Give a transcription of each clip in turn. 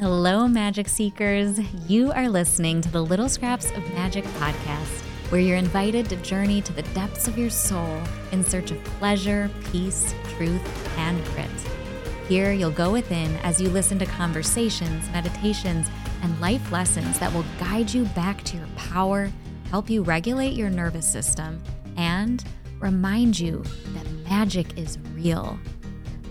Hello, Magic Seekers. You are listening to the Little Scraps of Magic podcast, where you're invited to journey to the depths of your soul in search of pleasure, peace, truth, and grit. Here, you'll go within as you listen to conversations, meditations, and life lessons that will guide you back to your power, help you regulate your nervous system, and remind you that magic is real.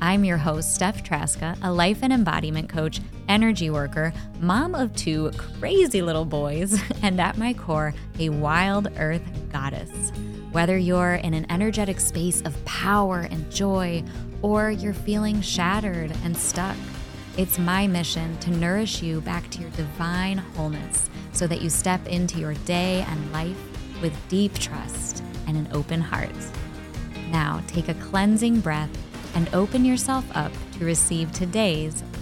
I'm your host, Steph Trzaska, a life and embodiment coach, energy worker, mom of two crazy little boys, and at my core, a wild earth goddess. Whether you're in an energetic space of power and joy, or you're feeling shattered and stuck, it's my mission to nourish you back to your divine wholeness so that you step into your day and life with deep trust and an open heart. Now, take a cleansing breath and open yourself up to receive today's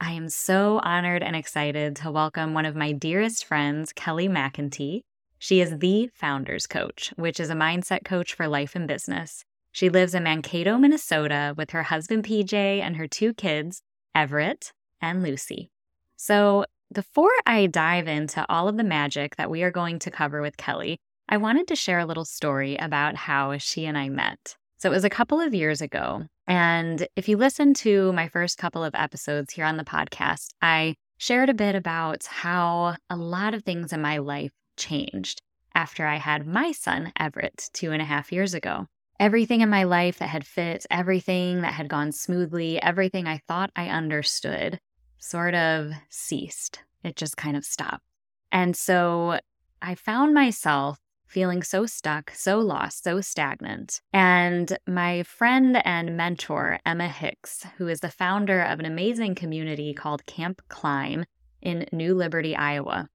I am so honored and excited to welcome one of my dearest friends, Kelly McIntee. She is the Founders Coach, which is a mindset coach for life and business. She lives in Mankato, Minnesota, with her husband PJ and her two kids, Everett and Lucy. So, before I dive into all of the magic that we are going to cover with Kelly, I wanted to share a little story about how she and I met. So it was a couple of years ago. And if you listen to my first couple of episodes here on the podcast, I shared a bit about how a lot of things in my life changed after I had my son, Everett, two and a half years ago. Everything in my life that had fit, everything that had gone smoothly, everything I thought I understood sort of ceased. It just kind of stopped. And so I found myself feeling so stuck, so lost, so stagnant. And my friend and mentor, Emma Hicks, who is the founder of an amazing community called Camp Climb in New Liberty, Iowa,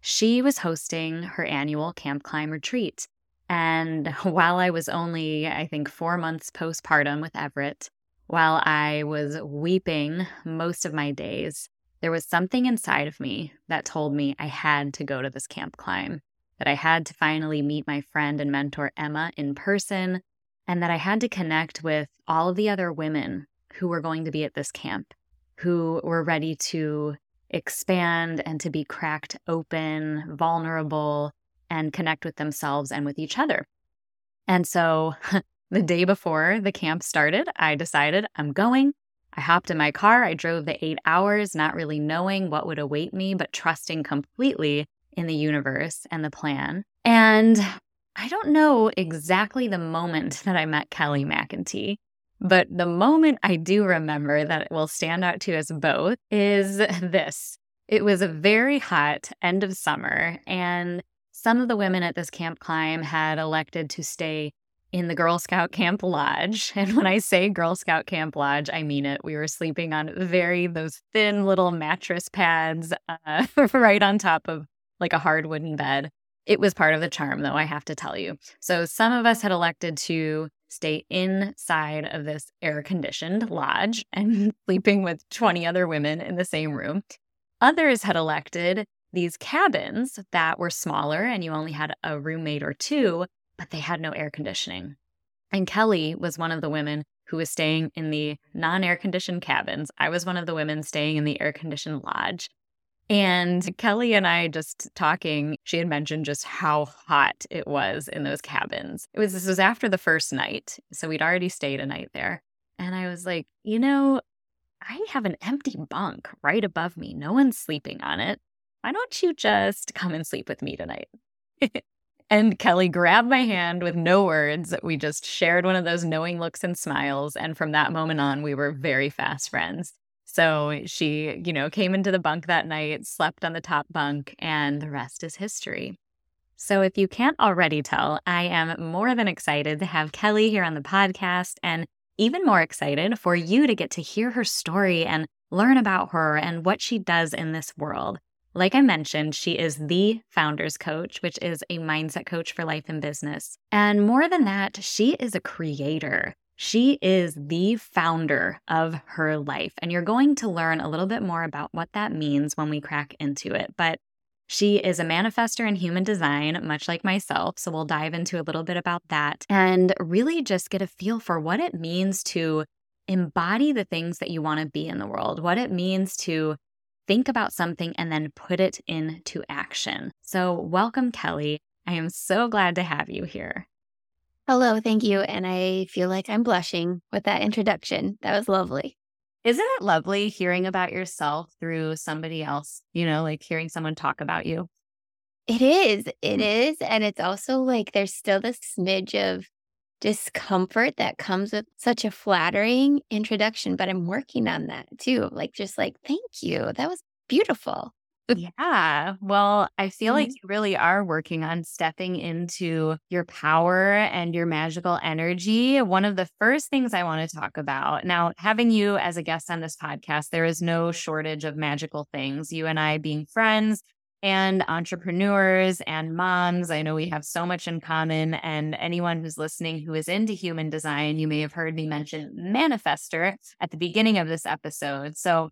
she was hosting her annual Camp Climb retreat. And while I was only, I think, four months postpartum with Everett, while I was weeping most of my days, there was something inside of me that told me I had to go to this camp climb that I had to finally meet my friend and mentor Emma in person, and that I had to connect with all of the other women who were going to be at this camp, who were ready to expand and to be cracked open, vulnerable, and connect with themselves and with each other. And so the day before the camp started, I decided I'm going. I hopped in my car. I drove the eight hours, not really knowing what would await me, but trusting completely in the universe and the plan. And I don't know exactly the moment that I met Kelly McIntee, but the moment I do remember that will stand out to us both is this. It was a very hot end of summer, and some of the women at this camp climb had elected to stay in the Girl Scout Camp Lodge. And when I say Girl Scout Camp Lodge, I mean it. We were sleeping on very, those thin little mattress pads uh, right on top of like a hard wooden bed. It was part of the charm, though, I have to tell you. So some of us had elected to stay inside of this air conditioned lodge and sleeping with 20 other women in the same room. Others had elected these cabins that were smaller and you only had a roommate or two, but they had no air conditioning. And Kelly was one of the women who was staying in the non air conditioned cabins. I was one of the women staying in the air conditioned lodge. And Kelly and I just talking, she had mentioned just how hot it was in those cabins. It was this was after the first night. So we'd already stayed a night there. And I was like, you know, I have an empty bunk right above me. No one's sleeping on it. Why don't you just come and sleep with me tonight? and Kelly grabbed my hand with no words. We just shared one of those knowing looks and smiles. And from that moment on, we were very fast friends. So she, you know, came into the bunk that night, slept on the top bunk, and the rest is history. So if you can't already tell, I am more than excited to have Kelly here on the podcast and even more excited for you to get to hear her story and learn about her and what she does in this world. Like I mentioned, she is the founders coach, which is a mindset coach for life and business. And more than that, she is a creator. She is the founder of her life. And you're going to learn a little bit more about what that means when we crack into it. But she is a manifester in human design, much like myself. So we'll dive into a little bit about that and really just get a feel for what it means to embody the things that you want to be in the world, what it means to think about something and then put it into action. So, welcome, Kelly. I am so glad to have you here. Hello, thank you. And I feel like I'm blushing with that introduction. That was lovely. Isn't it lovely hearing about yourself through somebody else? You know, like hearing someone talk about you. It is. It mm. And it's also like there's still this smidge of discomfort that comes with such a flattering introduction, but I'm working on that too. Like, just like, thank you. That was beautiful. Yeah. Well, I feel like mm-hmm. you really are working on stepping into your power and your magical energy. One of the first things I want to talk about now, having you as a guest on this podcast, there is no shortage of magical things. You and I being friends, and entrepreneurs and moms. I know we have so much in common. And anyone who's listening who is into human design, you may have heard me mention manifester at the beginning of this episode. So,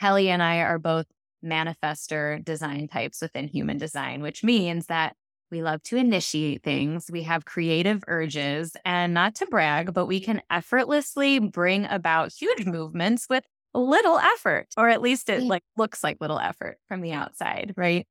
Kelly and I are both manifester design types within human design, which means that we love to initiate things. We have creative urges and not to brag, but we can effortlessly bring about huge movements with little effort, or at least it like looks like little effort from the outside, right?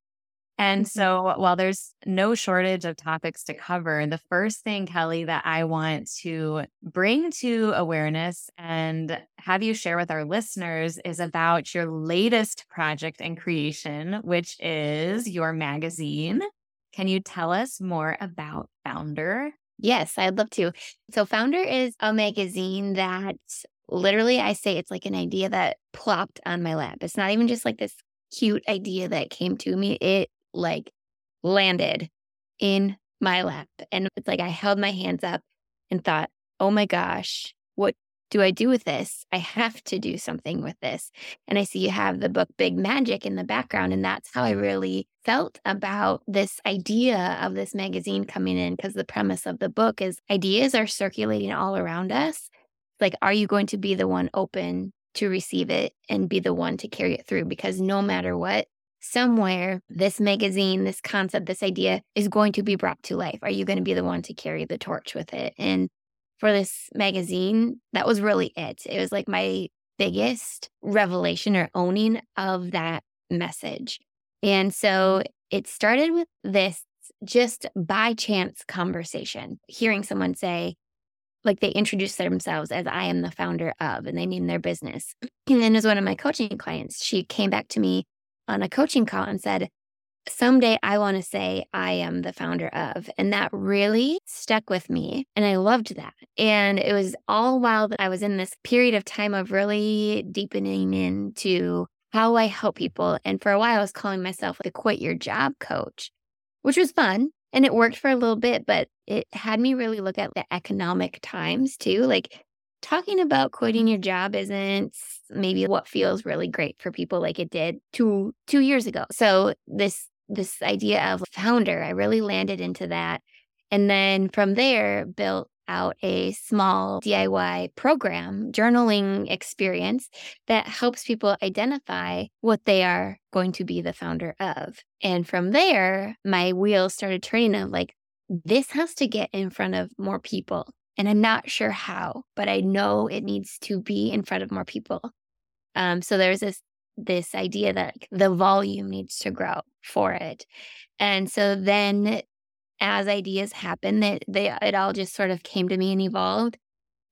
And mm-hmm. so while there's no shortage of topics to cover, the first thing, Kelly, that I want to bring to awareness and have you share with our listeners is about your latest project and creation, which is your magazine. Can you tell us more about Founder? Yes, I'd love to. So, Founder is a magazine that literally I say it's like an idea that plopped on my lap. It's not even just like this cute idea that came to me. It like landed in my lap. And it's like I held my hands up and thought, oh my gosh, what do I do with this? I have to do something with this. And I see you have the book Big Magic in the background. And that's how I really felt about this idea of this magazine coming in because the premise of the book is ideas are circulating all around us. Like, are you going to be the one open to receive it and be the one to carry it through? Because no matter what, somewhere this magazine, this concept, this idea is going to be brought to life. Are you going to be the one to carry the torch with it? And for this magazine, that was really it. It was like my biggest revelation or owning of that message. And so it started with this just by chance conversation, hearing someone say, like they introduce themselves as I am the founder of, and they name their business. And then as one of my coaching clients, she came back to me on a coaching call and said, Someday I want to say I am the founder of. And that really stuck with me. And I loved that. And it was all while that I was in this period of time of really deepening into how I help people. And for a while, I was calling myself the quit your job coach, which was fun. And it worked for a little bit, but it had me really look at the economic times too. Like talking about quitting your job isn't maybe what feels really great for people like it did two two years ago. So this this idea of founder, I really landed into that. And then from there built out a small DIY program, journaling experience that helps people identify what they are going to be the founder of. And from there, my wheels started turning of like, this has to get in front of more people. And I'm not sure how, but I know it needs to be in front of more people. Um, so there's this this idea that the volume needs to grow for it. And so then as ideas happen, that they, they it all just sort of came to me and evolved.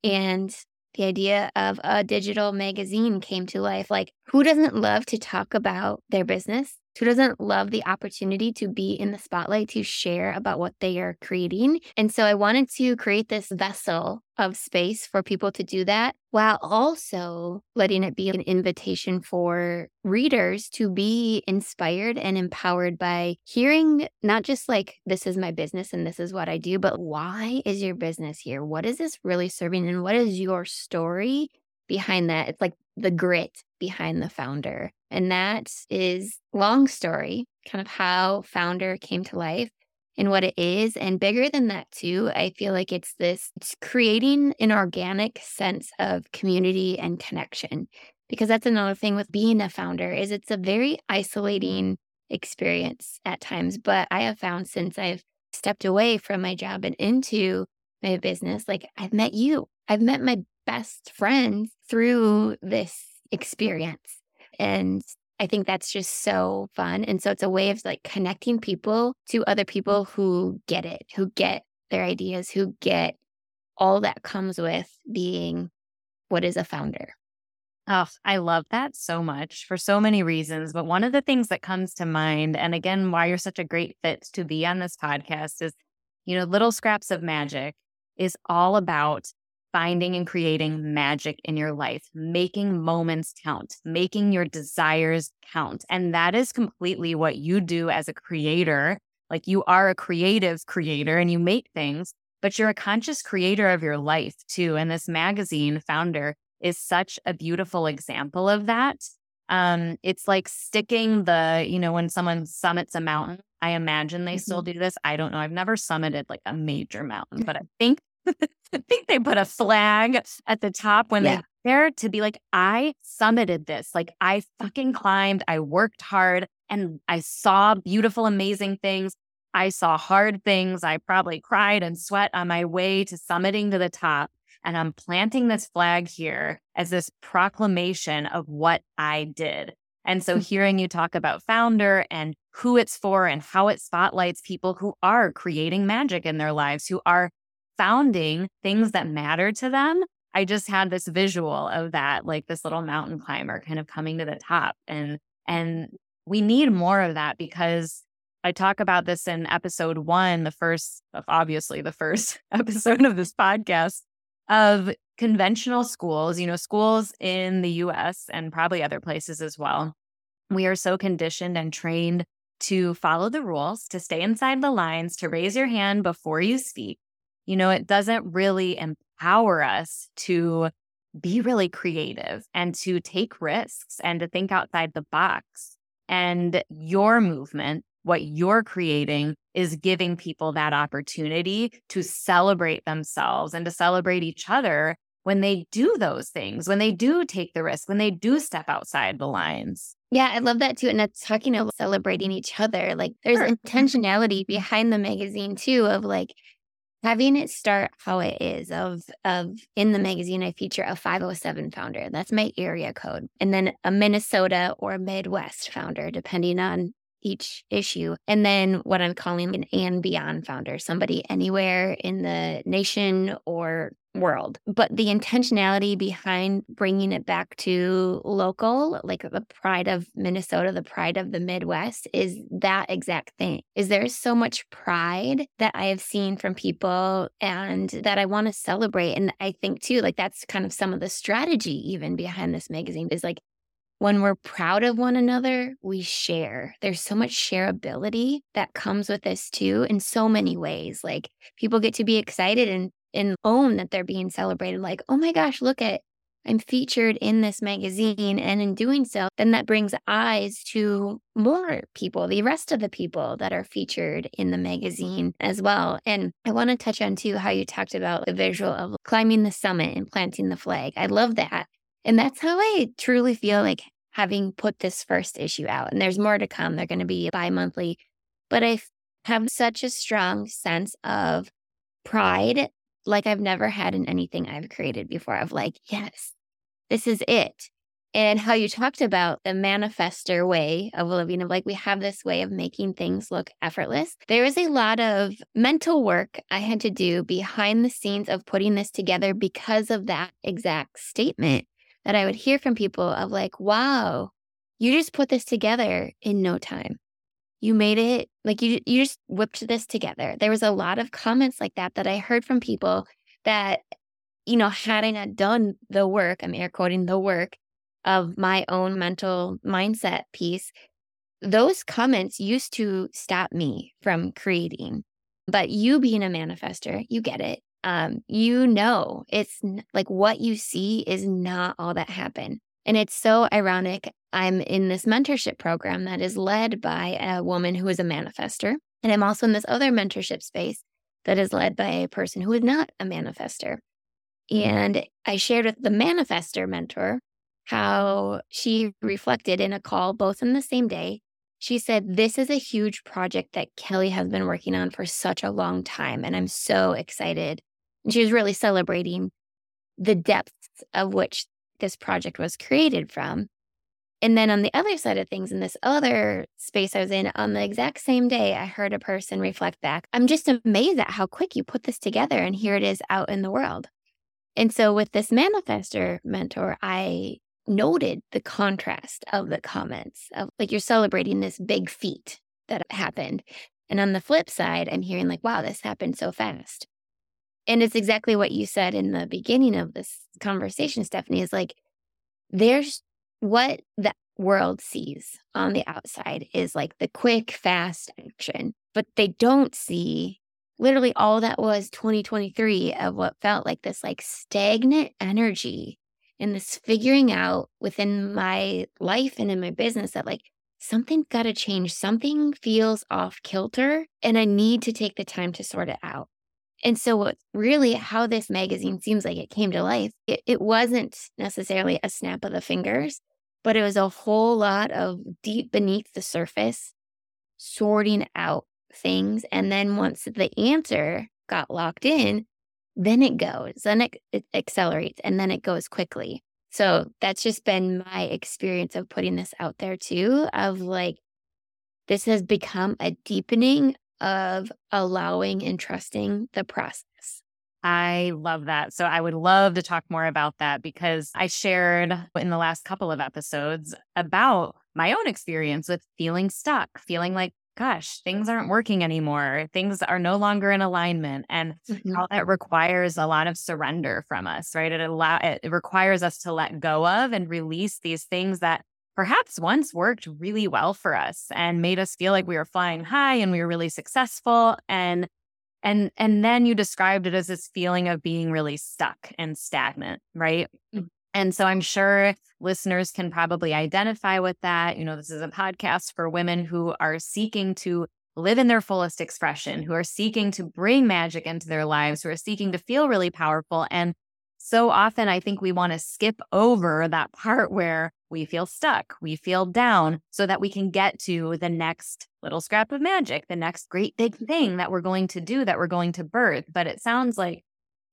And the idea of a digital magazine came to life. Like, who doesn't love to talk about their business? Who doesn't love the opportunity to be in the spotlight to share about what they are creating? And so I wanted to create this vessel of space for people to do that while also letting it be an invitation for readers to be inspired and empowered by hearing not just like, this is my business and this is what I do, but why is your business here? What is this really serving? And what is your story behind that. It's like the grit behind the founder. And that is long story, kind of how founder came to life and what it is. And bigger than that, too, I feel like it's this it's creating an organic sense of community and connection. Because that's another thing with being a founder is it's a very isolating experience at times. But I have found since I've stepped away from my job and into my business, like I've met you. I've met my best friends through this experience. And I think that's just so fun. And so it's a way of like connecting people to other people who get it, who get their ideas, who get all that comes with being what is a founder. Oh, I love that so much for so many reasons. But one of the things that comes to mind, and again, why you're such a great fit to be on this podcast is, you know, Little Scraps of Magic is all about finding and creating magic in your life, making moments count, making your desires count. And that is completely what you do as a creator. Like you are a creative creator and you make things, but you're a conscious creator of your life too. And this magazine founder is such a beautiful example of that. Um, it's like sticking the, you know, when someone summits a mountain, I imagine they mm-hmm. still do this. I don't know. I've never summited like a major mountain, but I think I think they put a flag at the top when yeah. they there to be like, I summited this. Like I fucking climbed, I worked hard, and I saw beautiful, amazing things. I saw hard things. I probably cried and sweat on my way to summiting to the top. And I'm planting this flag here as this proclamation of what I did. And so, hearing you talk about founder and who it's for and how it spotlights people who are creating magic in their lives, who are founding things that matter to them, I just had this visual of that, like this little mountain climber kind of coming to the top. And and we need more of that because I talk about this in episode one, the first, obviously the first episode of this podcast of conventional schools, you know, schools in the US and probably other places as well. We are so conditioned and trained to follow the rules, to stay inside the lines, to raise your hand before you speak you know, it doesn't really empower us to be really creative and to take risks and to think outside the box. And your movement, what you're creating, is giving people that opportunity to celebrate themselves and to celebrate each other when they do those things, when they do take the risk, when they do step outside the lines. Yeah, I love that too. And that's talking about celebrating each other. Like there's sure. intentionality behind the magazine too, of like, having it start how it is of of in the magazine i feature a 507 founder that's my area code and then a minnesota or midwest founder depending on each issue. And then what I'm calling an and beyond founder, somebody anywhere in the nation or world. But the intentionality behind bringing it back to local, like the pride of Minnesota, the pride of the Midwest, is that exact thing. Is there so much pride that I have seen from people and that I want to celebrate. And I think too, like that's kind of some of the strategy even behind this magazine is like when we're proud of one another, we share. There's so much shareability that comes with this too, in so many ways. Like people get to be excited and, and own that they're being celebrated. Like, oh my gosh, look at, I'm featured in this magazine. And in doing so, then that brings eyes to more people, the rest of the people that are featured in the magazine as well. And I want to touch on too how you talked about the visual of climbing the summit and planting the flag. I love that and that's how I truly feel like having put this first issue out. And there's more to come. They're going to be bi monthly. But I have such a strong sense of pride, like I've never had in anything I've created before, of like, yes, this is it. And how you talked about the manifester way of living, of like, we have this way of making things look effortless. There is a lot of mental work I had to do behind the scenes of putting this together because of that exact statement that I would hear from people of like, wow, you just put this together in no time. You made it like you you just whipped this together. There was a lot of comments like that that I heard from people that you know, had I not done the work, I'm air quoting the work of my own mental mindset piece, those comments used to stop me from creating. But you being a manifester, you get it. um, you know, it's like what you see is not all that happened. And it's so ironic. I'm in this mentorship program that is led by a woman who is a manifester. And I'm also in this other mentorship space that is led by a person who is not a manifester. And I shared with the manifester mentor how she reflected in a call, both in the same day. She said, This is a huge project that Kelly has been working on for such a long time. And I'm so excited. And she was really celebrating the depths of which this project was created from. And then on the other side of things, in this other space I was in, on the exact same day, I heard a person reflect back, I'm just amazed at how quick you put this together. And here it is out in the world. And so with this manifester mentor, I noted the contrast of the comments of like you're celebrating this big feat that happened. And on the flip side, I'm hearing like, wow, this happened so fast. And it's exactly what you said in the beginning of this conversation, Stephanie, is like, there's what the world sees on the outside is like the quick, fast action, but they don't see literally all that was 2023 of what felt like this like stagnant energy and this figuring out within my life and in my business that like something's got to change. Something feels off kilter, and I need to take the time to sort it out. And so, really how this magazine seems like it came to life, it, it wasn't necessarily a snap of the fingers, but it was a whole lot of deep beneath the surface sorting out things. And then once the answer got locked in, then it goes, then it, it accelerates, and then it goes quickly. So that's just been my experience of putting this out there too, of like, this has become a deepening of allowing and trusting the process. I love that. So I would love to talk more about that because I shared in the last couple of episodes about my own experience with feeling stuck, feeling like gosh, things aren't working anymore. Things are no longer in alignment. And mm-hmm. how that requires a lot of surrender from us, right? It allow it requires us to let go of and release these things that perhaps once worked really well for us and made us feel like we were flying high and we were really successful. And and and then you described it as this feeling of being really stuck and stagnant, right? Mm-hmm. And so I'm sure listeners can probably identify with that. You know, this is a podcast for women who are seeking to live in their fullest expression, who are seeking to bring magic into their lives, who are seeking to feel really powerful. And so often I think we want to skip over that part where we feel stuck, we feel down, so that we can get to the next little scrap of magic, the next great big thing that we're going to do, that we're going to birth. But it sounds like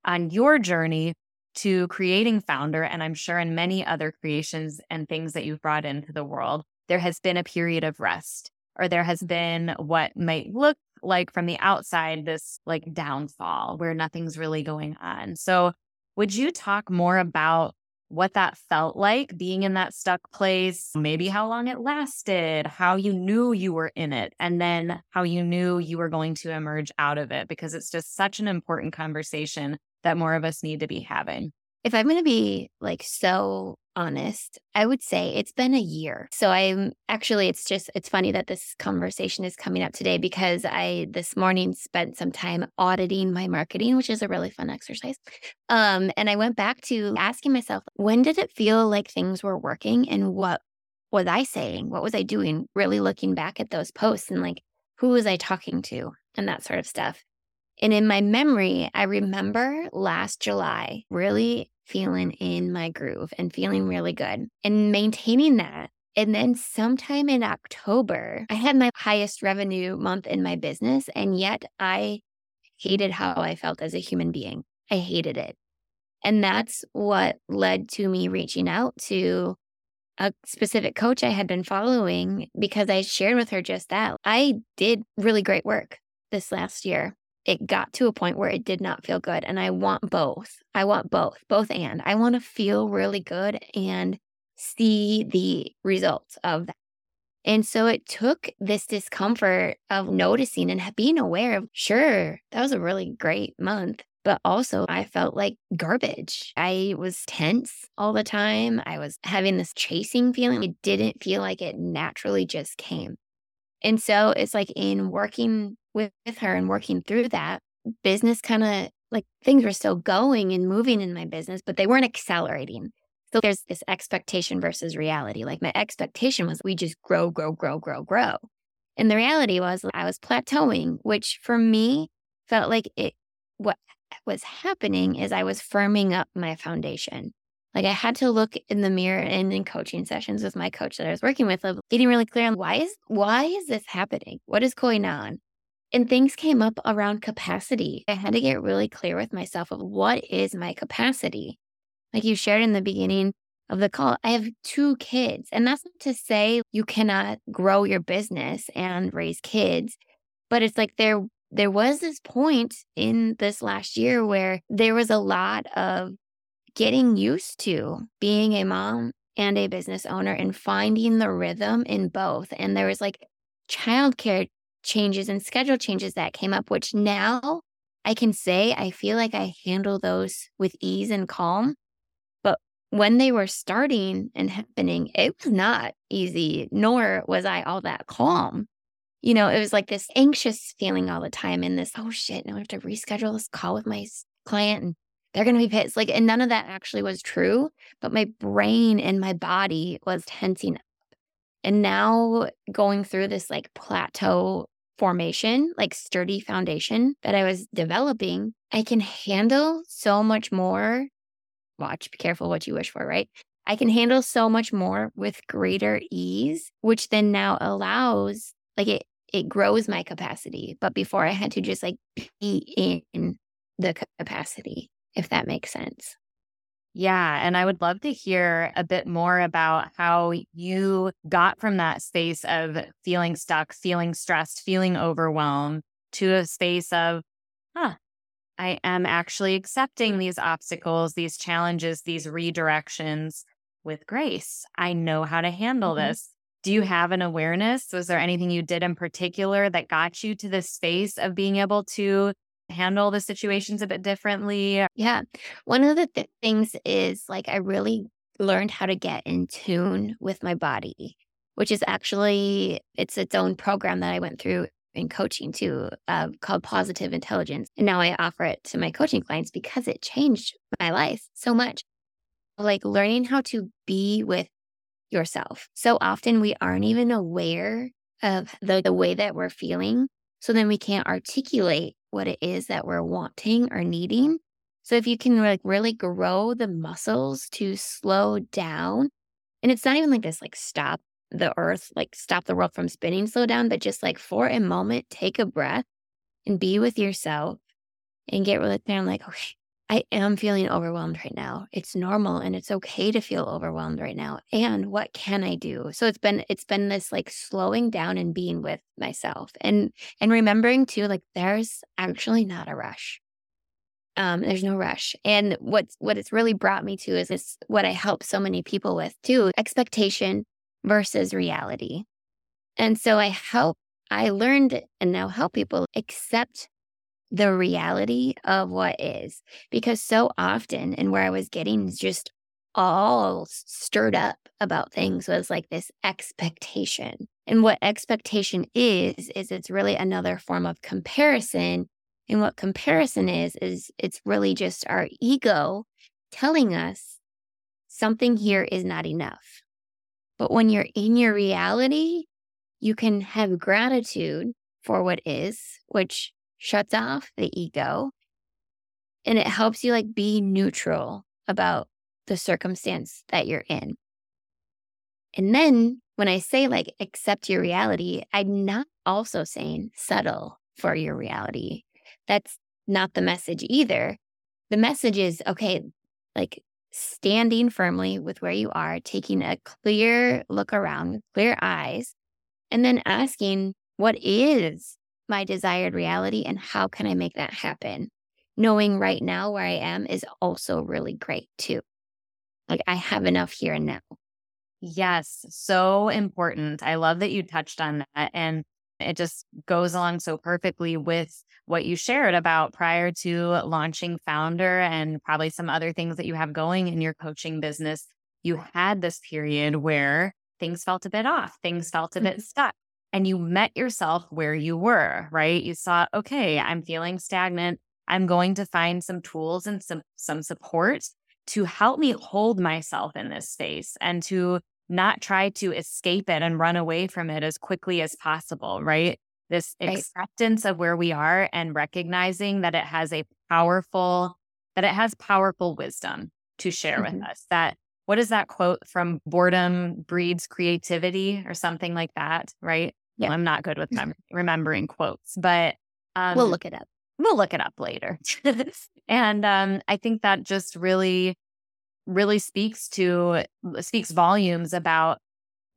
on your journey, to creating Founder, and I'm sure in many other creations and things that you've brought into the world, there has been a period of rest, or there has been what might look like from the outside this like downfall where nothing's really going on. So, would you talk more about what that felt like being in that stuck place, maybe how long it lasted, how you knew you were in it, and then how you knew you were going to emerge out of it, because it's just such an important conversation that more of us need to be having? If I'm going to be like so honest, I would say it's been a year. So I'm actually, it's just, it's funny that this conversation is coming up today because I this morning spent some time auditing my marketing, which is a really fun exercise. Um, and I went back to asking myself, when did it feel like things were working and what was I saying? What was I doing? Really looking back at those posts and like, who was I talking to and that sort of stuff. And in my memory, I remember last July really feeling in my groove and feeling really good and maintaining that. And then sometime in October, I had my highest revenue month in my business. And yet I hated how I felt as a human being. I hated it. And that's what led to me reaching out to a specific coach I had been following because I shared with her just that. I did really great work this last year it got to a point where it did not feel good. And I want both. I want both, both and. I want to feel really good and see the results of that. And so it took this discomfort of noticing and being aware of, sure, that was a really great month. But also, I felt like garbage. I was tense all the time. I was having this chasing feeling. It didn't feel like it naturally just came. And so it's like in working with, with her and working through that, business kind of like things were still going and moving in my business, but they weren't accelerating. So there's this expectation versus reality. Like my expectation was we just grow, grow, grow, grow, grow. And the reality was I was plateauing, which for me felt like it what was happening is I was firming up my foundation. Like I had to look in the mirror and in coaching sessions with my coach that I was working with, of getting really clear on why is why is this happening? What is going on? And things came up around capacity. I had to get really clear with myself of what is my capacity. Like you shared in the beginning of the call, I have two kids. And that's not to say you cannot grow your business and raise kids, but it's like there there was this point in this last year where there was a lot of getting used to being a mom and a business owner and finding the rhythm in both. And there was like childcare changes and schedule changes that came up, which now I can say I feel like I handle those with ease and calm. But when they were starting and happening, it was not easy, nor was I all that calm. You know, it was like this anxious feeling all the time and this, oh shit, now I have to reschedule this call with my client and they're going to be pissed. Like, and none of that actually was true, but my brain and my body was tensing up. And now going through this like plateau formation, like sturdy foundation that I was developing, I can handle so much more. Watch, be careful what you wish for, right? I can handle so much more with greater ease, which then now allows, like, it, it grows my capacity. But before I had to just like be in the capacity if that makes sense. Yeah. And I would love to hear a bit more about how you got from that space of feeling stuck, feeling stressed, feeling overwhelmed to a space of, huh, I am actually accepting these obstacles, these challenges, these redirections with grace. I know how to handle mm-hmm. this. Do you have an awareness? Was there anything you did in particular that got you to this space of being able to handle the situations a bit differently? Yeah. One of the th- things is like I really learned how to get in tune with my body, which is actually it's its own program that I went through in coaching too, uh, called Positive Intelligence. And now I offer it to my coaching clients because it changed my life so much. Like learning how to be with yourself. So often we aren't even aware of the, the way that we're feeling. So then we can't articulate what it is that we're wanting or needing. So if you can like really grow the muscles to slow down, and it's not even like this, like stop the earth, like stop the world from spinning, slow down, but just like for a moment, take a breath and be with yourself and get really clear. I'm like, okay, I am feeling overwhelmed right now. It's normal and it's okay to feel overwhelmed right now. And what can I do? So it's been it's been this like slowing down and being with myself and and remembering too like there's actually not a rush. Um there's no rush. And what's what it's really brought me to is this what I help so many people with too, expectation versus reality. And so I help I learned and now help people accept the reality of what is. Because so often, and where I was getting just all stirred up about things was like this expectation. And what expectation is, is it's really another form of comparison. And what comparison is, is it's really just our ego telling us something here is not enough. But when you're in your reality, you can have gratitude for what is, which shuts off the ego and it helps you like be neutral about the circumstance that you're in. And then when I say like accept your reality, I'm not also saying settle for your reality. That's not the message either. The message is okay, like standing firmly with where you are, taking a clear look around with clear eyes, and then asking, what is my desired reality and how can I make that happen? Knowing right now where I am is also really great too. Like I have enough here and now. Yes, so important. I love that you touched on that. And it just goes along so perfectly with what you shared about prior to launching Founder and probably some other things that you have going in your coaching business. You had this period where things felt a bit off, things felt a bit mm-hmm. stuck and you met yourself where you were, right? You saw, okay, I'm feeling stagnant. I'm going to find some tools and some some support to help me hold myself in this space and to not try to escape it and run away from it as quickly as possible, right? This right. acceptance of where we are and recognizing that it has a powerful that it has powerful wisdom to share mm-hmm. with us. That what is that quote from boredom breeds creativity or something like that, right? Yeah. I'm not good with mem- remembering quotes, but um, we'll look it up. We'll look it up later. and um, I think that just really, really speaks to speaks volumes about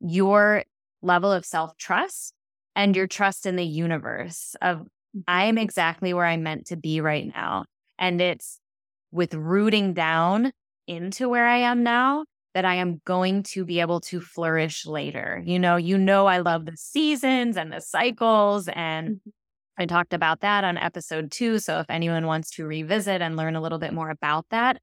your level of self trust and your trust in the universe. Of I'm exactly where I'm meant to be right now, and it's with rooting down into where I am now that I am going to be able to flourish later. You know, you know I love the seasons and the cycles and mm-hmm. I talked about that on episode 2, so if anyone wants to revisit and learn a little bit more about that,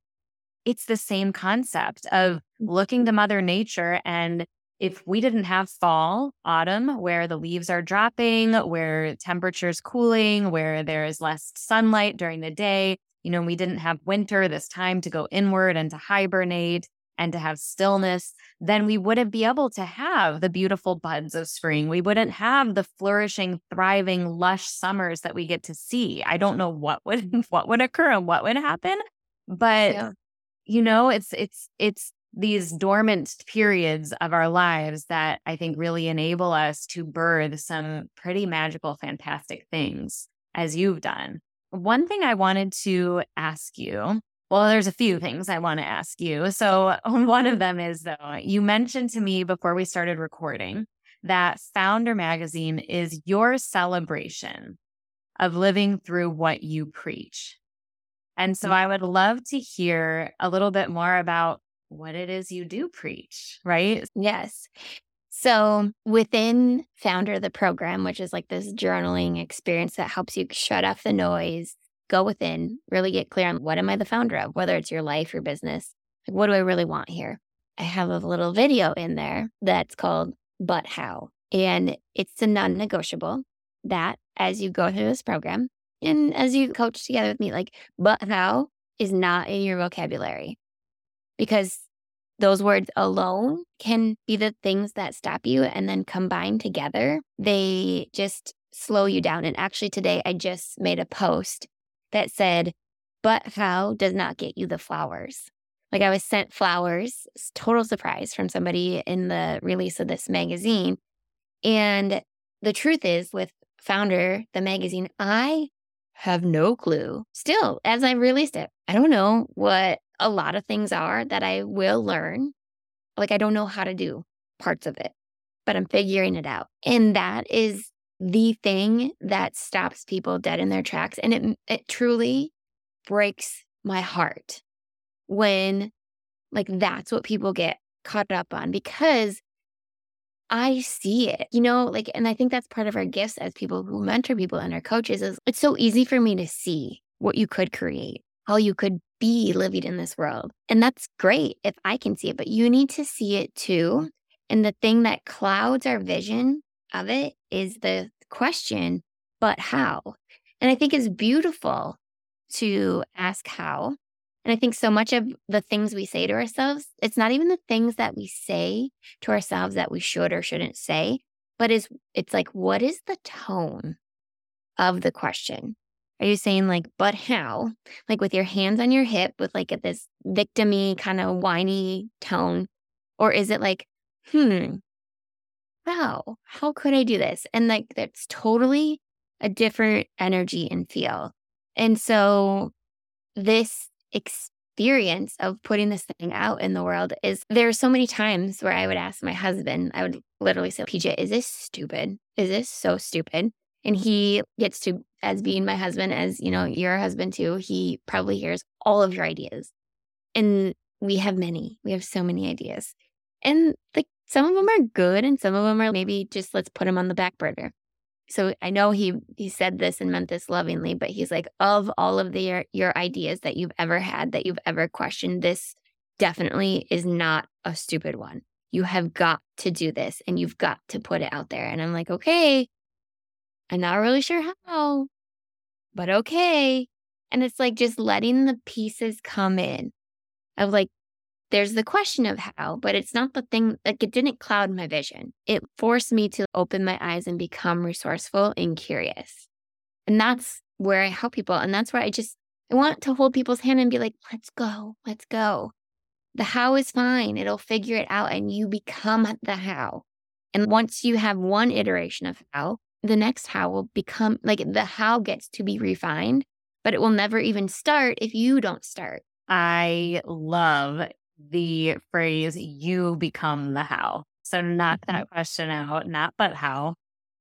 it's the same concept of looking to mother nature and if we didn't have fall, autumn, where the leaves are dropping, where temperature's cooling, where there is less sunlight during the day, you know, we didn't have winter, this time to go inward and to hibernate and to have stillness, then we wouldn't be able to have the beautiful buds of spring. We wouldn't have the flourishing, thriving, lush summers that we get to see. I don't know what would what would occur and what would happen, but yeah. you know, it's it's it's these dormant periods of our lives that I think really enable us to birth some pretty magical, fantastic things as you've done. One thing I wanted to ask you well, there's a few things I want to ask you. So, one of them is though, you mentioned to me before we started recording that Founder Magazine is your celebration of living through what you preach. And so, mm. I would love to hear a little bit more about what it is you do preach, right? Yes. So, within Founder, the program, which is like this journaling experience that helps you shut off the noise, go within, really get clear on what am I the founder of, whether it's your life, your business, like what do I really want here? I have a little video in there that's called But How. And it's a non negotiable that as you go through this program and as you coach together with me, like, but how is not in your vocabulary because those words alone can be the things that stop you and then combined together, they just slow you down. And actually, today I just made a post that said, but how does not get you the flowers. Like I was sent flowers, total surprise from somebody in the release of this magazine. And the truth is, with Founder, the magazine, I have no clue still as I released it. I don't know what a lot of things are that I will learn. Like I don't know how to do parts of it, but I'm figuring it out. And that is the thing that stops people dead in their tracks. And it, it truly breaks my heart when, like, that's what people get caught up on because I see it, you know, like, and I think that's part of our gifts as people who mentor people and our coaches is it's so easy for me to see what you could create, how you could be living in this world. And that's great if I can see it, but you need to see it too. And the thing that clouds our vision of it is the question, but how? And I think it's beautiful to ask how. And I think so much of the things we say to ourselves, it's not even the things that we say to ourselves that we should or shouldn't say, but is it's like, what is the tone of the question? Are you saying like, but how? Like with your hands on your hip with like a, this victimy kind of whiny tone? Or is it like, hmm, how? How could I do this? And like that's totally a different energy and feel. And so this experience of putting this thing out in the world is there are so many times where I would ask my husband, I would literally say, PJ, is this stupid? Is this so stupid? And he gets to, as being my husband, as you know, your husband too, he probably hears all of your ideas. And we have many, we have so many ideas. And like some of them are good and some of them are maybe just let's put them on the back burner. So I know he he said this and meant this lovingly, but he's like of all of the your, your ideas that you've ever had that you've ever questioned this definitely is not a stupid one. You have got to do this and you've got to put it out there. And I'm like, "Okay. I'm not really sure how, but okay." And it's like just letting the pieces come in of like, there's the question of how, but it's not the thing, like, it didn't cloud my vision. It forced me to open my eyes and become resourceful and curious. And that's where I help people. And that's where I just, I want to hold people's hand and be like, let's go, let's go. The how is fine. It'll figure it out and you become the how. And once you have one iteration of how, the next how will become like the how gets to be refined, but it will never even start if you don't start. I love the phrase, you become the how. So, knock that mm-hmm. question out, not but how.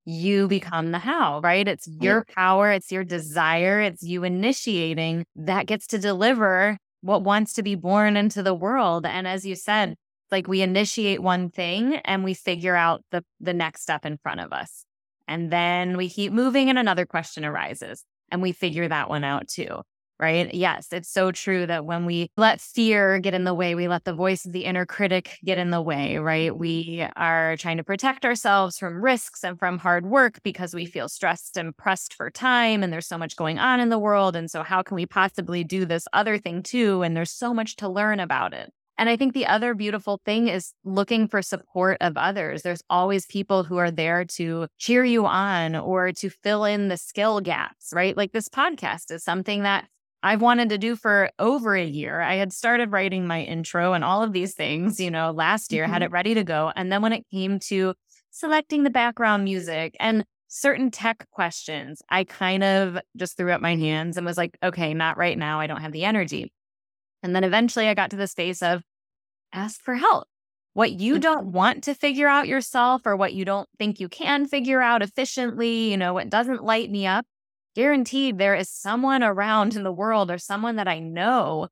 You become the how, right? It's your power, it's your desire, it's you initiating that gets to deliver what wants to be born into the world. And as you said, like we initiate one thing and we figure out the the next step in front of us. And then we keep moving and another question arises and we figure that one out too. Right. Yes, it's so true that when we let fear get in the way, we let the voice of the inner critic get in the way, right? We are trying to protect ourselves from risks and from hard work because we feel stressed and pressed for time and there's so much going on in the world. And so, how can we possibly do this other thing too? And there's so much to learn about it. And I think the other beautiful thing is looking for support of others. There's always people who are there to cheer you on or to fill in the skill gaps, right? Like this podcast is something that I've wanted to do for over a year. I had started writing my intro and all of these things, you know, last year, mm-hmm. had it ready to go. And then when it came to selecting the background music and certain tech questions, I kind of just threw up my hands and was like, okay, not right now. I don't have the energy. And then eventually I got to the space of ask for help. What you don't want to figure out yourself or what you don't think you can figure out efficiently, you know, what doesn't light me up, guaranteed there is someone around in the world or someone that I know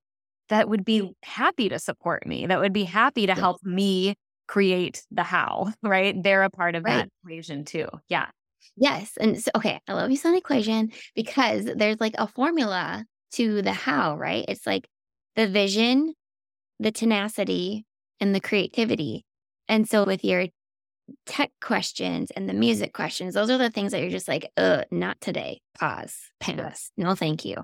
that would be mm. happy to support me, that would be happy to help me create the how, right? They're a part of right. that equation too. Yeah. Yes. And so, okay, I love you an equation because there's like a formula to the how, right? It's like the vision, the tenacity, and the creativity. And so with your tech questions and the music questions, those are the things that you're just like, uh, not today. Pause, pass. No, thank you.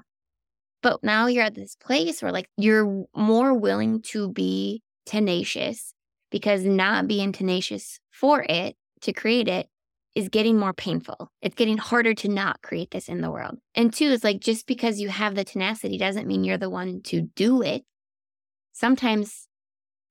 But now you're at this place where like you're more willing to be tenacious because not being tenacious for it to create it is getting more painful. It's getting harder to not create this in the world. And two is like just because you have the tenacity doesn't mean you're the one to do it. Sometimes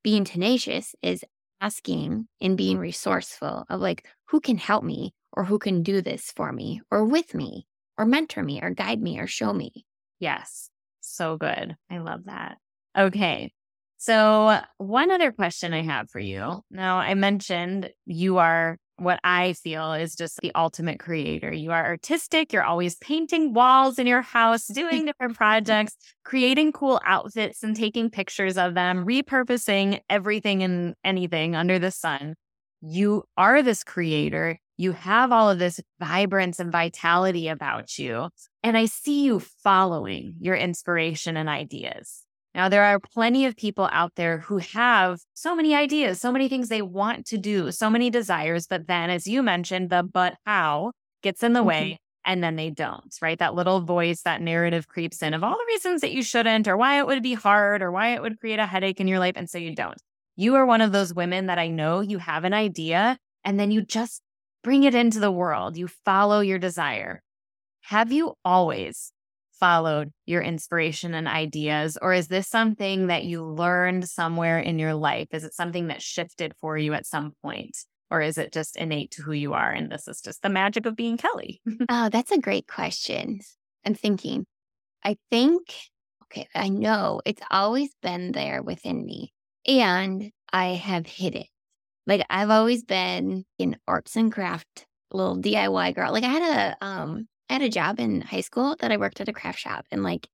being tenacious is asking and being resourceful of like, who can help me or who can do this for me or with me or mentor me or guide me or show me. Yes. So good. I love that. Okay. So, one other question I have for you. Now, I mentioned you are what I feel is just the ultimate creator. You are artistic. You're always painting walls in your house, doing different projects, creating cool outfits and taking pictures of them, repurposing everything and anything under the sun. You are this creator. You have all of this vibrance and vitality about you. And I see you following your inspiration and ideas. Now, there are plenty of people out there who have so many ideas, so many things they want to do, so many desires. But then, as you mentioned, the but how gets in the mm-hmm. way and then they don't, right? That little voice, that narrative creeps in of all the reasons that you shouldn't, or why it would be hard, or why it would create a headache in your life. And so you don't. You are one of those women that I know you have an idea and then you just bring it into the world. You follow your desire. Have you always followed your inspiration and ideas? Or is this something that you learned somewhere in your life? Is it something that shifted for you at some point? Or is it just innate to who you are? And this is just the magic of being Kelly. oh, that's a great question. I'm thinking. I think, okay, I know it's always been there within me and I have hid it. Like I've always been in arts and craft, little DIY girl. Like I had a um I had a job in high school that I worked at a craft shop and like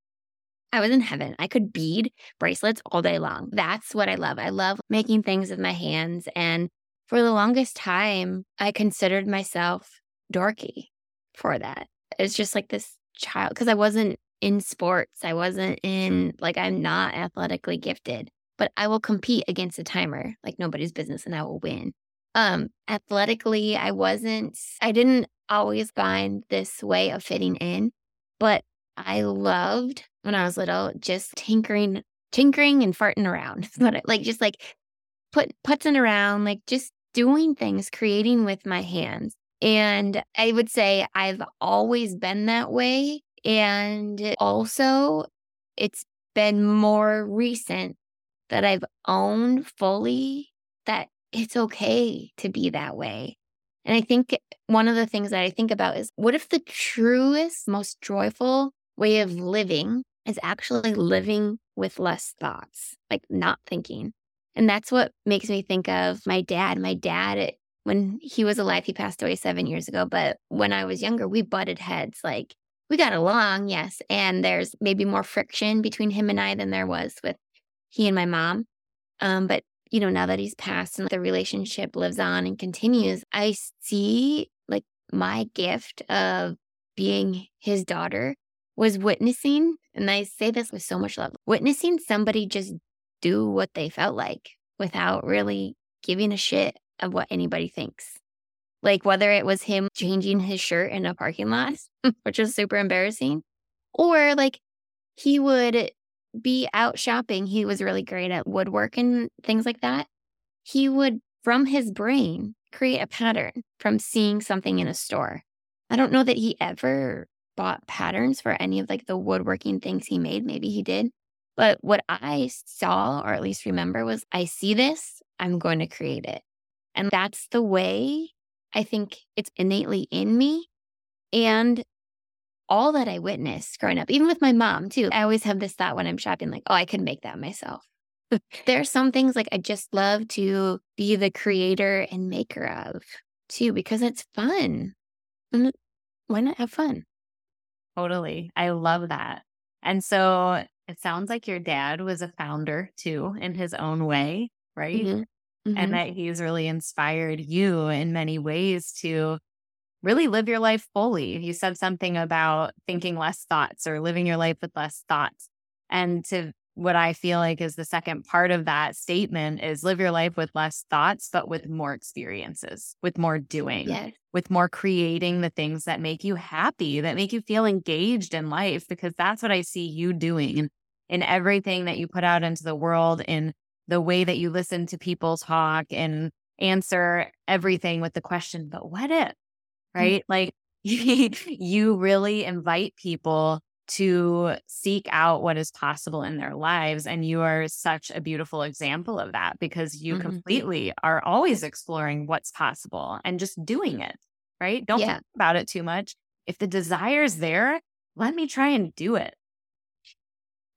I was in heaven. I could bead bracelets all day long. That's what I love. I love making things with my hands. And for the longest time, I considered myself dorky for that. It's just like this child because I wasn't in sports. I wasn't in, like, I'm not athletically gifted, but I will compete against a timer like nobody's business and I will win. Um, athletically, I wasn't, I didn't always find this way of fitting in, but I loved when I was little just tinkering, tinkering and farting around. but like just like put putzing around, like just doing things, creating with my hands. And I would say I've always been that way. And also, it's been more recent that I've owned fully that it's okay to be that way. And I think one of the things that I think about is what if the truest, most joyful way of living is actually living with less thoughts, like not thinking. And that's what makes me think of my dad. My dad, when he was alive, he passed away seven years ago. But when I was younger, we butted heads. Like we got along, yes. And there's maybe more friction between him and I than there was with he and my mom. Um, but you know, now that he's passed and the relationship lives on and continues, I see like my gift of being his daughter was witnessing, and I say this with so much love, witnessing somebody just do what they felt like without really giving a shit of what anybody thinks. Like whether it was him changing his shirt in a parking lot, which was super embarrassing, or like he would be out shopping. He was really great at woodwork and things like that. He would, from his brain, create a pattern from seeing something in a store. I don't know that he ever bought patterns for any of like the woodworking things he made. Maybe he did. But what I saw, or at least remember, was I see this, I'm going to create it. And that's the way I think it's innately in me. And all that I witnessed growing up, even with my mom too, I always have this thought when I'm shopping, like, oh, I could make that myself. there are some things like I just love to be the creator and maker of too, because it's fun. And why not have fun? Totally. I love that. And so it sounds like your dad was a founder too in his own way, right? Mm-hmm. Mm-hmm. And that he's really inspired you in many ways to really live your life fully. You said something about thinking less thoughts or living your life with less thoughts. And to what I feel like is the second part of that statement is live your life with less thoughts, but with more experiences, with more doing, yes. with more creating the things that make you happy, that make you feel engaged in life, because that's what I see you doing in, in everything that you put out into the world, in the way that you listen to people talk and answer everything with the question, but what if? Mm. right? Mm-hmm. Like you really invite people to seek out what is possible in their lives. And you are such a beautiful example of that because you mm-hmm. completely are always exploring what's possible and just doing it, right? Don't yeah. think about it too much. If the desire is there, let me try and do it.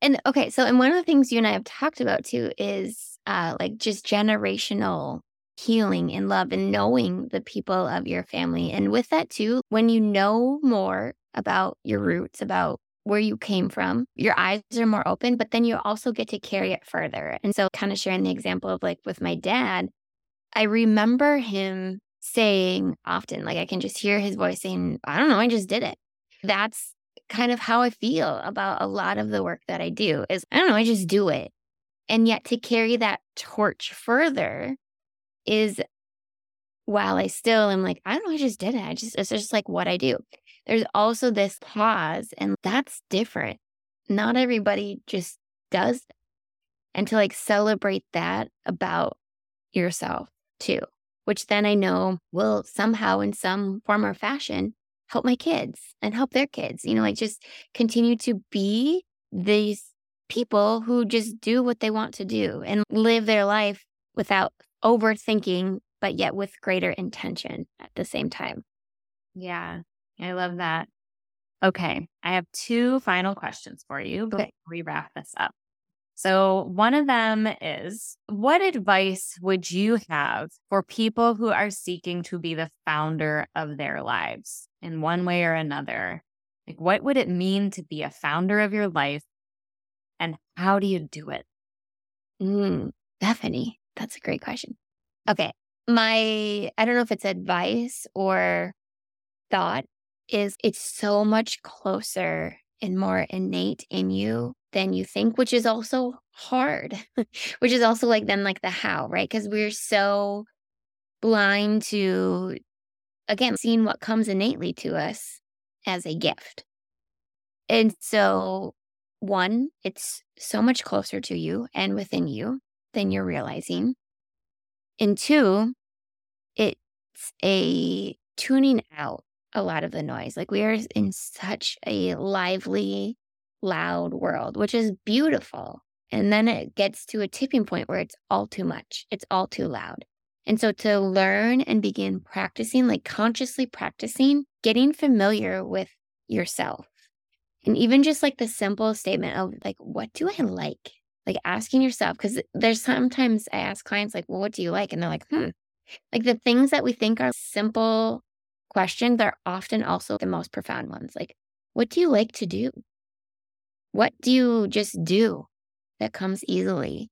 And okay, so and one of the things you and I have talked about too is uh like just generational healing and love and knowing the people of your family. And with that, too, when you know more about your roots, about where you came from, your eyes are more open, but then you also get to carry it further. And so, kind of sharing the example of like with my dad, I remember him saying often, like, I can just hear his voice saying, I don't know, I just did it. That's kind of how I feel about a lot of the work that I do is I don't know, I just do it. And yet to carry that torch further is while I still am like, I don't know, I just did it. I just, it's just like what I do. There's also this pause, and that's different. Not everybody just does. And to like celebrate that about yourself too, which then I know will somehow, in some form or fashion, help my kids and help their kids. You know, like just continue to be these people who just do what they want to do and live their life without overthinking, but yet with greater intention at the same time. Yeah, I love that. Okay, I have two final questions for you before okay. we wrap this up. So, one of them is What advice would you have for people who are seeking to be the founder of their lives in one way or another? Like, what would it mean to be a founder of your life? And how do you do it? Mm, Bethany, that's a great question. Okay. My, I don't know if it's advice or thought is it's so much closer and more innate in you than you think, which is also hard, which is also like then like the how, right? Because we're so blind to, again, seeing what comes innately to us as a gift. And so, one, it's so much closer to you and within you than you're realizing. And two, it's a tuning out a lot of the noise. Like we are in such a lively, loud world, which is beautiful. And then it gets to a tipping point where it's all too much, it's all too loud. And so to learn and begin practicing, like consciously practicing, getting familiar with yourself. And even just like the simple statement of like, what do I like? Like asking yourself, because there's sometimes I ask clients, like, well, what do you like? And they're like, hmm. Like the things that we think are simple questions are often also the most profound ones. Like, what do you like to do? What do you just do that comes easily?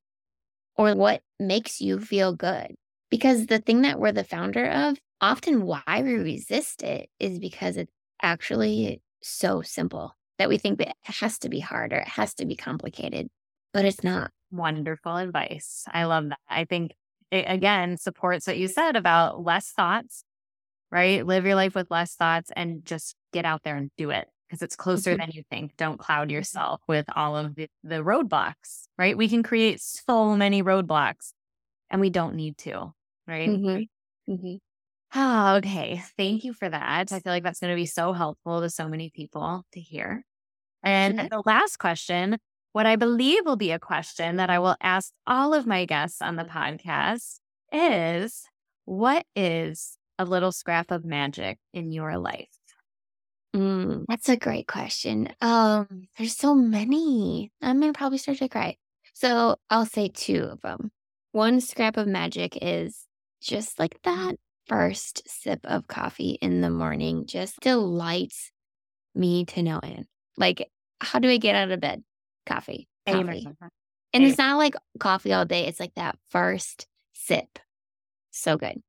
Or what makes you feel good? Because the thing that we're the founder of, often why we resist it is because it's actually so simple that we think that it has to be hard or it has to be complicated, but it's not. Wonderful advice. I love that. I think it again supports what you said about less thoughts, right? Live your life with less thoughts and just get out there and do it because it's closer mm-hmm. than you think. Don't cloud yourself with all of the, the roadblocks, right? We can create so many roadblocks and we don't need to, right? Mm-hmm. Mm-hmm. Oh, okay. Thank you for that. I feel like that's going to be so helpful to so many people to hear. And the last question, what I believe will be a question that I will ask all of my guests on the podcast is what is a little scrap of magic in your life? Mm, that's a great question. Um, there's so many. I'm gonna probably start to cry. So I'll say two of them. One scrap of magic is just like that first sip of coffee in the morning just delights me to no end. Like, how do I get out of bed? Coffee. Coffee. And it's not like coffee all day. It's like that first sip. So good.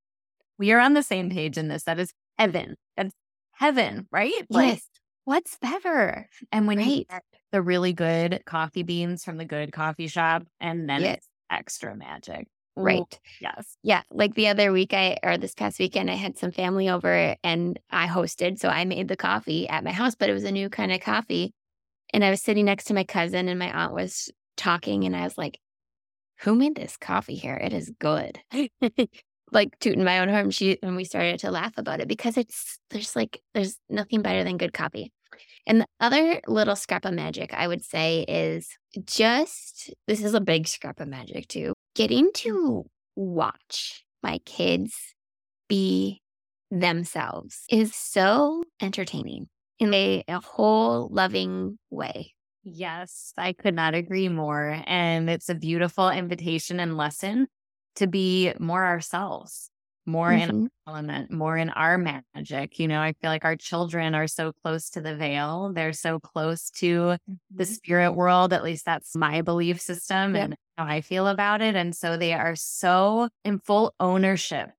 We are on the same page in this. That is heaven. That's heaven, right? Like, yes. What's better? And when right. you get the really good coffee beans from the good coffee shop, and then yes. it's extra magic. Right. Ooh, yes. Yeah. Like the other week, I, or this past weekend, I had some family over and I hosted. So I made the coffee at my house, but it was a new kind of coffee. And I was sitting next to my cousin and my aunt was talking. And I was like, who made this coffee here? It is good. like tooting my own horn. She, and we started to laugh about it because it's, there's like, there's nothing better than good coffee. And the other little scrap of magic I would say is just this is a big scrap of magic too. Getting to watch my kids be themselves is so entertaining in a, a whole loving way. Yes, I could not agree more. And it's a beautiful invitation and lesson to be more ourselves more mm-hmm. in element, more in our magic. You know, I feel like our children are so close to the veil. They're so close to mm-hmm. the spirit world. At least that's my belief system yep. and how I feel about it. And so they are so in full ownership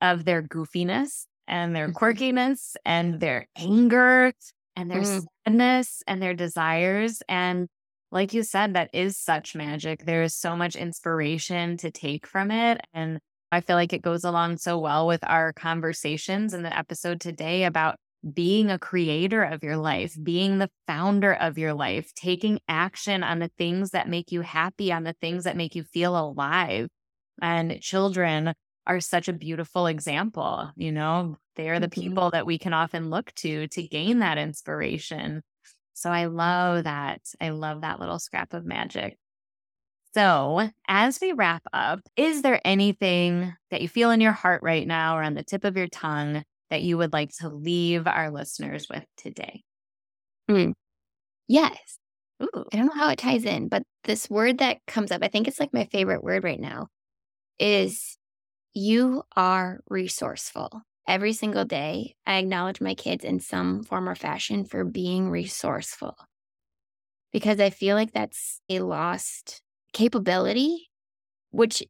of their goofiness and their mm-hmm. quirkiness and their anger and their mm. sadness and their desires. And like you said, that is such magic. There is so much inspiration to take from it. And I feel like it goes along so well with our conversations in the episode today about being a creator of your life, being the founder of your life, taking action on the things that make you happy, on the things that make you feel alive. And children are such a beautiful example. You know, they are the mm-hmm. people that we can often look to to gain that inspiration. So I love that. I love that little scrap of magic. So, as we wrap up, is there anything that you feel in your heart right now or on the tip of your tongue that you would like to leave our listeners with today? Mm. Yes. Ooh. I don't know how it ties in, but this word that comes up, I think it's like my favorite word right now, is you are resourceful. Every single day, I acknowledge my kids in some form or fashion for being resourceful because I feel like that's a lost capability, which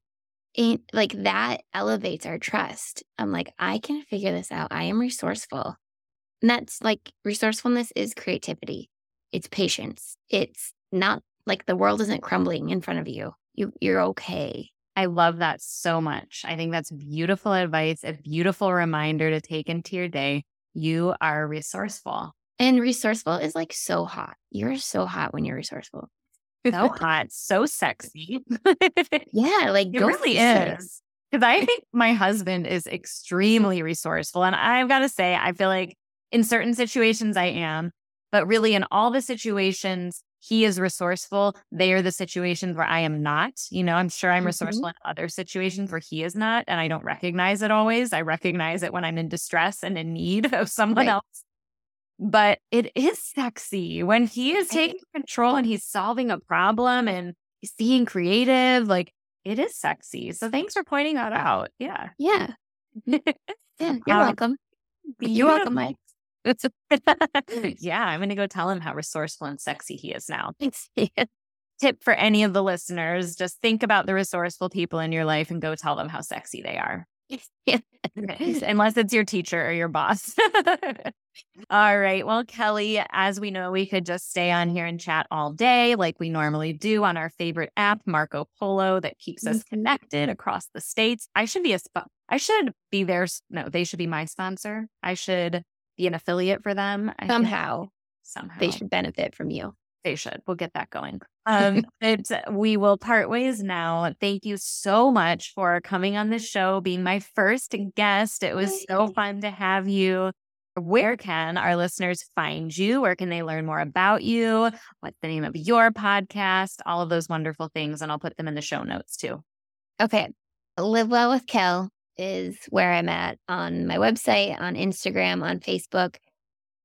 in, like that elevates our trust. I'm like, I can figure this out. I am resourceful. And that's like resourcefulness is creativity. It's patience. It's not like the world isn't crumbling in front of you. You you're okay. I love that so much. I think that's beautiful advice, a beautiful reminder to take into your day. You are resourceful. And resourceful is like so hot. You're so hot when you're resourceful. So hot, so sexy. yeah, like it really is. Because I think my husband is extremely resourceful. And I've got to say, I feel like in certain situations I am, but really in all the situations he is resourceful, they are the situations where I am not. You know, I'm sure I'm mm-hmm. resourceful in other situations where he is not. And I don't recognize it always. I recognize it when I'm in distress and in need of someone right. else. But it is sexy when he is taking control and he's solving a problem and he's being creative. Like it is sexy. So thanks for pointing that out. Yeah. Yeah. yeah. You're um, welcome. You're welcome, Mike. yeah, I'm going to go tell him how resourceful and sexy he is now. Tip for any of the listeners just think about the resourceful people in your life and go tell them how sexy they are. Unless it's your teacher or your boss. all right. Well, Kelly, as we know, we could just stay on here and chat all day like we normally do on our favorite app, Marco Polo, that keeps us mm-hmm. connected across the states. I should be a sp- I should be theirs. No, they should be my sponsor. I should be an affiliate for them. I somehow. Somehow. They should benefit from you. They should. We'll get that going. Um, but we will part ways now. Thank you so much for coming on the show, being my first guest. It was so fun to have you. Where can our listeners find you? Where can they learn more about you? What's the name of your podcast? All of those wonderful things. And I'll put them in the show notes too. Okay. Live Well with Kel is where I'm at on my website, on Instagram, on Facebook.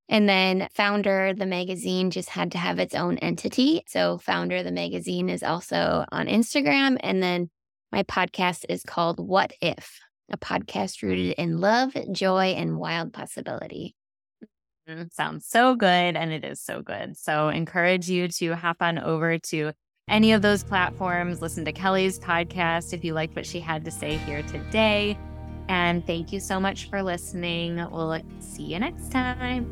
And then Founder, the magazine, just had to have its own entity. So, Founder, the magazine, is also on Instagram. And then my podcast is called What If, a podcast rooted in love, joy, and wild possibility. Mm, sounds so good. And it is so good. So, encourage you to hop on over to any of those platforms. Listen to Kelly's podcast if you like what she had to say here today. And thank you so much for listening. We'll see you next time.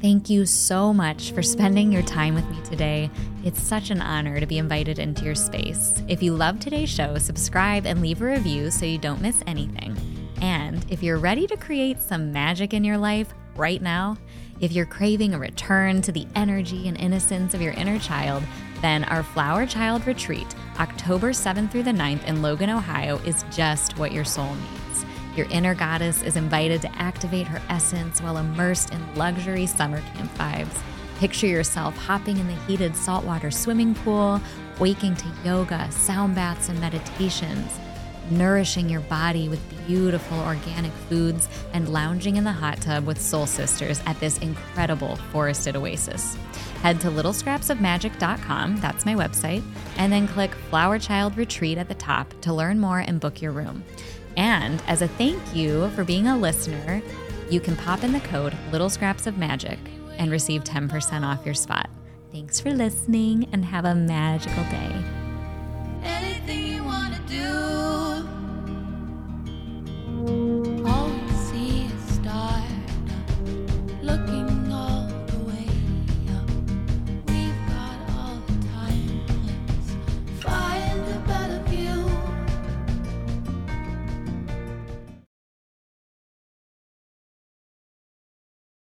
Thank you so much for spending your time with me today. It's such an honor to be invited into your space. If you love today's show, subscribe and leave a review so you don't miss anything. And if you're ready to create some magic in your life right now, if you're craving a return to the energy and innocence of your inner child, then our Flower Child Retreat, October 7th through the 9th in Logan, Ohio, is just what your soul needs. Your inner goddess is invited to activate her essence while immersed in luxury summer camp vibes. Picture yourself hopping in the heated saltwater swimming pool, waking to yoga, sound baths, and meditations, nourishing your body with beautiful organic foods, and lounging in the hot tub with soul sisters at this incredible forested oasis. Head to littlescrapsofmagic.com, that's my website, and then click Flower Child Retreat at the top to learn more and book your room. And as a thank you for being a listener, you can pop in the code Little Scraps of Magic and receive 10% off your spot. Thanks for listening and have a magical day.